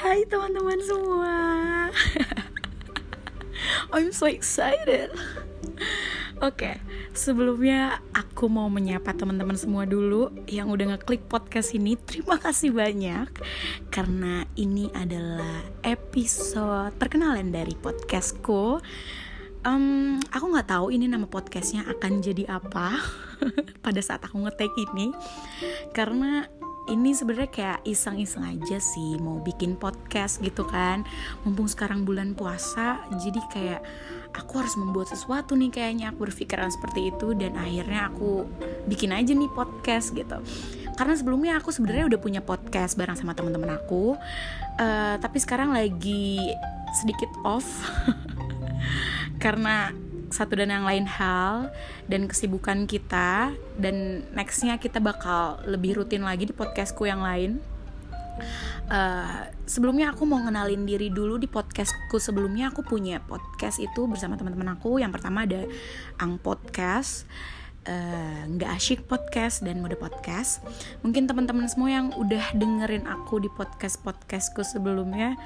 Hai teman-teman semua I'm so excited Oke, okay, sebelumnya aku mau menyapa teman-teman semua dulu yang udah ngeklik podcast ini. Terima kasih banyak karena ini adalah episode perkenalan dari podcastku. Um, aku nggak tahu ini nama podcastnya akan jadi apa pada saat aku ngetek ini, karena ini sebenarnya kayak iseng-iseng aja sih mau bikin podcast gitu kan. Mumpung sekarang bulan puasa jadi kayak aku harus membuat sesuatu nih kayaknya. Aku berpikiran seperti itu dan akhirnya aku bikin aja nih podcast gitu. Karena sebelumnya aku sebenarnya udah punya podcast bareng sama teman-teman aku. Uh, tapi sekarang lagi sedikit off. Karena satu dan yang lain hal dan kesibukan kita dan nextnya kita bakal lebih rutin lagi di podcastku yang lain. Uh, sebelumnya aku mau ngenalin diri dulu di podcastku sebelumnya. Aku punya podcast itu bersama teman-teman aku. Yang pertama ada ang podcast eh, nggak uh, asyik podcast dan mode podcast. Mungkin teman-teman semua yang udah dengerin aku di podcast podcastku sebelumnya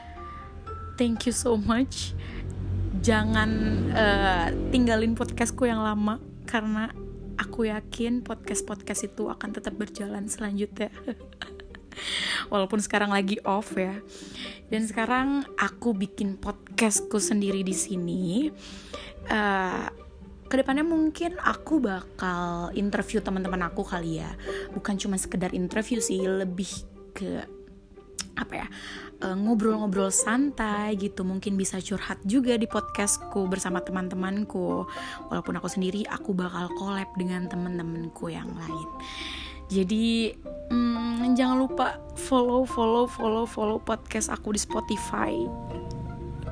thank you so much jangan uh, tinggalin podcastku yang lama karena aku yakin podcast-podcast itu akan tetap berjalan selanjutnya. Walaupun sekarang lagi off ya. Dan sekarang aku bikin podcastku sendiri di sini. Uh, ke depannya mungkin aku bakal interview teman-teman aku kali ya. Bukan cuma sekedar interview sih, lebih ke apa ya Eh, ngobrol-ngobrol santai gitu. Mungkin bisa curhat juga di podcastku bersama teman-temanku. Walaupun aku sendiri aku bakal collab dengan teman-temanku yang lain. Jadi hmm, jangan lupa follow follow follow follow podcast aku di Spotify.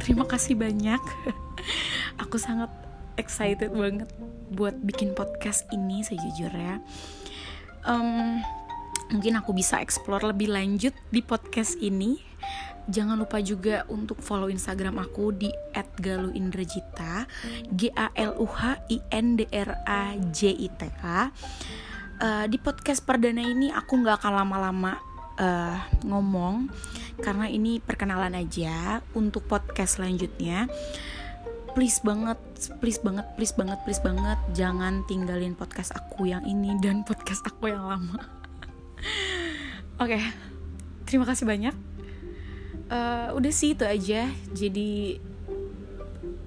Terima kasih banyak. Aku sangat excited banget buat bikin podcast ini sejujurnya. Um, mungkin aku bisa explore lebih lanjut di podcast ini Jangan lupa juga untuk follow Instagram aku di @galuindrajita G A L U H I N D R A J I T A. Uh, di podcast perdana ini aku nggak akan lama-lama uh, ngomong karena ini perkenalan aja untuk podcast selanjutnya. Please banget, please banget, please banget, please banget jangan tinggalin podcast aku yang ini dan podcast aku yang lama. Oke. Okay. Terima kasih banyak uh, udah sih itu aja jadi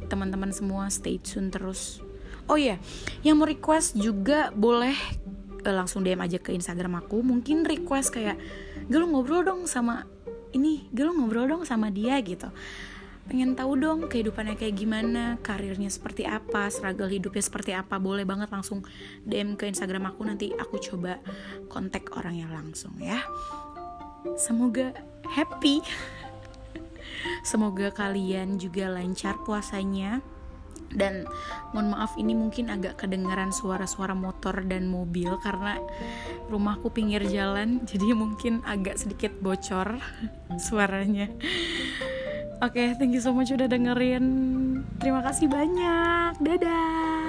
teman-teman semua stay tune terus oh ya yeah. yang mau request juga boleh uh, langsung DM aja ke Instagram aku mungkin request kayak gak lo ngobrol dong sama ini gak lo ngobrol dong sama dia gitu pengen tahu dong kehidupannya kayak gimana, karirnya seperti apa, struggle hidupnya seperti apa, boleh banget langsung DM ke Instagram aku nanti aku coba kontak orangnya langsung ya. Semoga happy. Semoga kalian juga lancar puasanya dan mohon maaf ini mungkin agak kedengaran suara-suara motor dan mobil karena rumahku pinggir jalan jadi mungkin agak sedikit bocor suaranya oke okay, thank you so much udah dengerin. Terima kasih banyak. Dadah